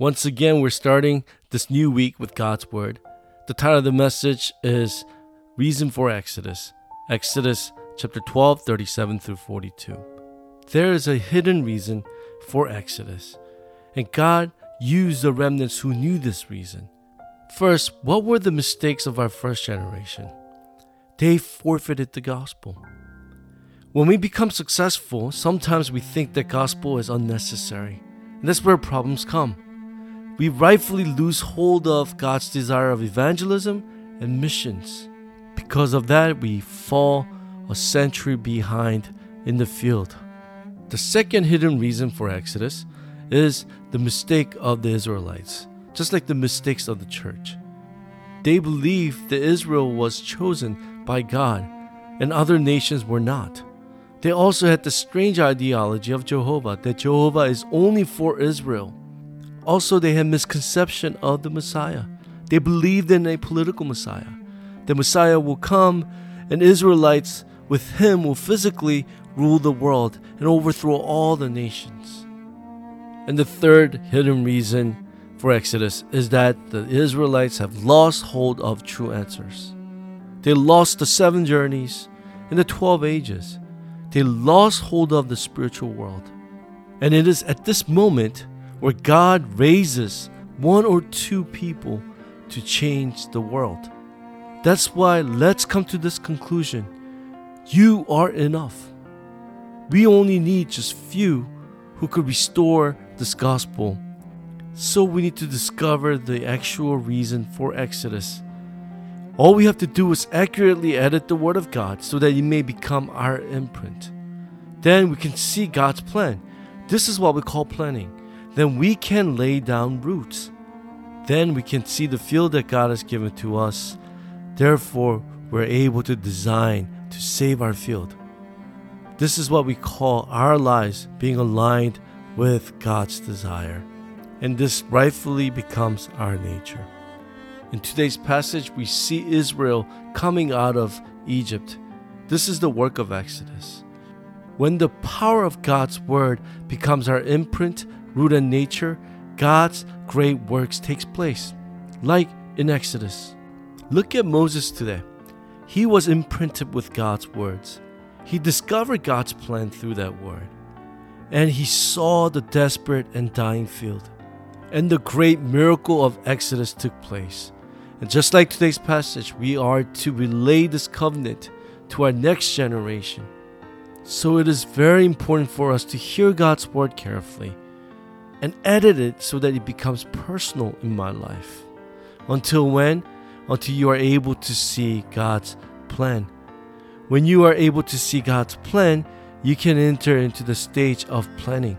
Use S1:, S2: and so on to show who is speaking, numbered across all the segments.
S1: Once again, we're starting this new week with God's Word. The title of the message is Reason for Exodus, Exodus chapter 12, 37 through 42. There is a hidden reason for Exodus, and God used the remnants who knew this reason. First, what were the mistakes of our first generation? They forfeited the gospel. When we become successful, sometimes we think the gospel is unnecessary. And that's where problems come we rightfully lose hold of God's desire of evangelism and missions. Because of that, we fall a century behind in the field. The second hidden reason for Exodus is the mistake of the Israelites, just like the mistakes of the church. They believed that Israel was chosen by God and other nations were not. They also had the strange ideology of Jehovah that Jehovah is only for Israel also, they had misconception of the Messiah. They believed in a political Messiah. The Messiah will come, and Israelites with him will physically rule the world and overthrow all the nations. And the third hidden reason for Exodus is that the Israelites have lost hold of true answers. They lost the seven journeys and the 12 ages. They lost hold of the spiritual world. And it is at this moment where God raises one or two people to change the world. That's why let's come to this conclusion. You are enough. We only need just few who could restore this gospel. So we need to discover the actual reason for Exodus. All we have to do is accurately edit the Word of God so that it may become our imprint. Then we can see God's plan. This is what we call planning then we can lay down roots. Then we can see the field that God has given to us. Therefore, we're able to design to save our field. This is what we call our lives being aligned with God's desire. And this rightfully becomes our nature. In today's passage, we see Israel coming out of Egypt. This is the work of Exodus. When the power of God's word becomes our imprint, rooted in nature, God's great works takes place, like in Exodus. Look at Moses today. He was imprinted with God's words. He discovered God's plan through that word. And he saw the desperate and dying field. And the great miracle of Exodus took place. And just like today's passage, we are to relay this covenant to our next generation. So it is very important for us to hear God's word carefully and edit it so that it becomes personal in my life. Until when? Until you are able to see God's plan. When you are able to see God's plan, you can enter into the stage of planning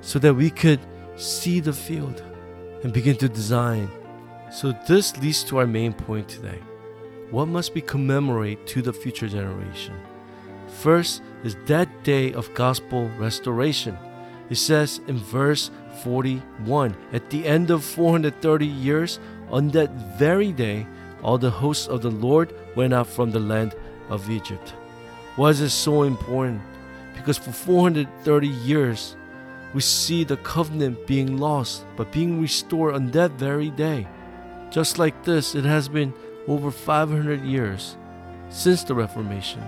S1: so that we could see the field and begin to design. So, this leads to our main point today. What must we commemorate to the future generation? First is that day of gospel restoration. It says in verse 41 At the end of 430 years, on that very day, all the hosts of the Lord went out from the land of Egypt. Why is this so important? Because for 430 years, we see the covenant being lost but being restored on that very day. Just like this, it has been over 500 years since the Reformation.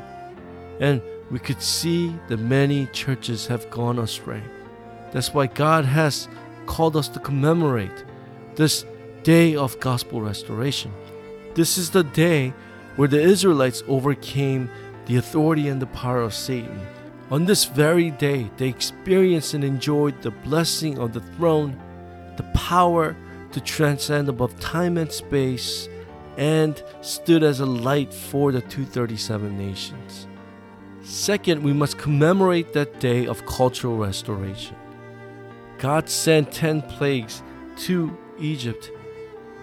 S1: And we could see that many churches have gone astray. That's why God has called us to commemorate this day of gospel restoration. This is the day where the Israelites overcame the authority and the power of Satan. On this very day, they experienced and enjoyed the blessing of the throne, the power to transcend above time and space, and stood as a light for the 237 nations. Second, we must commemorate that day of cultural restoration. God sent 10 plagues to Egypt.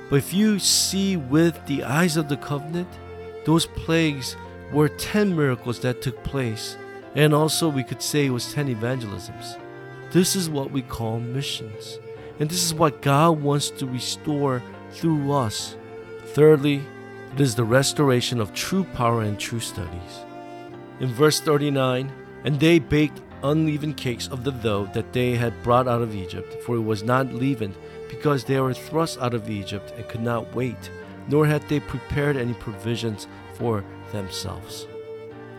S1: But if you see with the eyes of the covenant, those plagues were 10 miracles that took place. And also, we could say it was 10 evangelisms. This is what we call missions. And this is what God wants to restore through us. Thirdly, it is the restoration of true power and true studies. In verse 39, and they baked unleavened cakes of the dough that they had brought out of Egypt, for it was not leavened, because they were thrust out of Egypt and could not wait, nor had they prepared any provisions for themselves.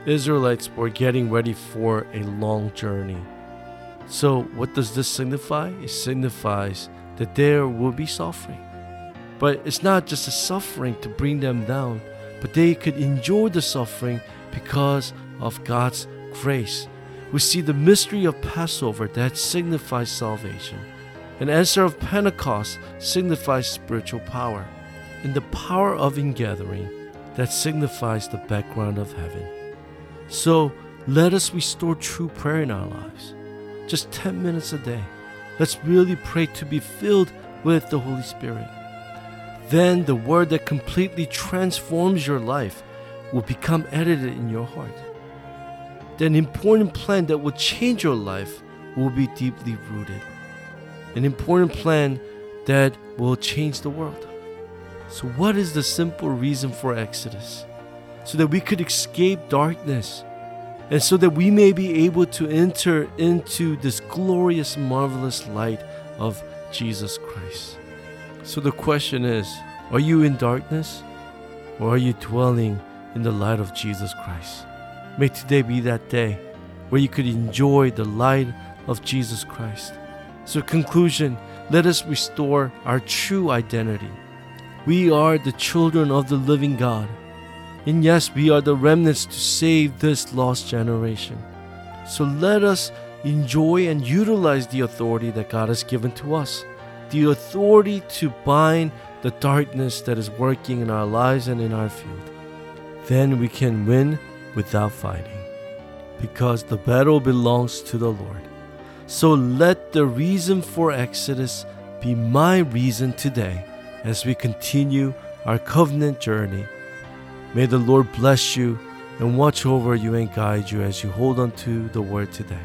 S1: Israelites were getting ready for a long journey. So, what does this signify? It signifies that there will be suffering. But it's not just a suffering to bring them down, but they could enjoy the suffering because of God's grace. We see the mystery of Passover that signifies salvation. An answer of Pentecost signifies spiritual power. And the power of ingathering that signifies the background of heaven. So let us restore true prayer in our lives. Just 10 minutes a day. Let's really pray to be filled with the Holy Spirit. Then the word that completely transforms your life will become edited in your heart. An important plan that will change your life will be deeply rooted. An important plan that will change the world. So, what is the simple reason for Exodus? So that we could escape darkness and so that we may be able to enter into this glorious, marvelous light of Jesus Christ. So the question is are you in darkness or are you dwelling in the light of Jesus Christ? May today be that day where you could enjoy the light of Jesus Christ. So, conclusion, let us restore our true identity. We are the children of the living God. And yes, we are the remnants to save this lost generation. So let us enjoy and utilize the authority that God has given to us the authority to bind the darkness that is working in our lives and in our field. Then we can win without fighting because the battle belongs to the Lord. So let the reason for Exodus be my reason today as we continue our covenant journey May the Lord bless you and watch over you and guide you as you hold on to the word today.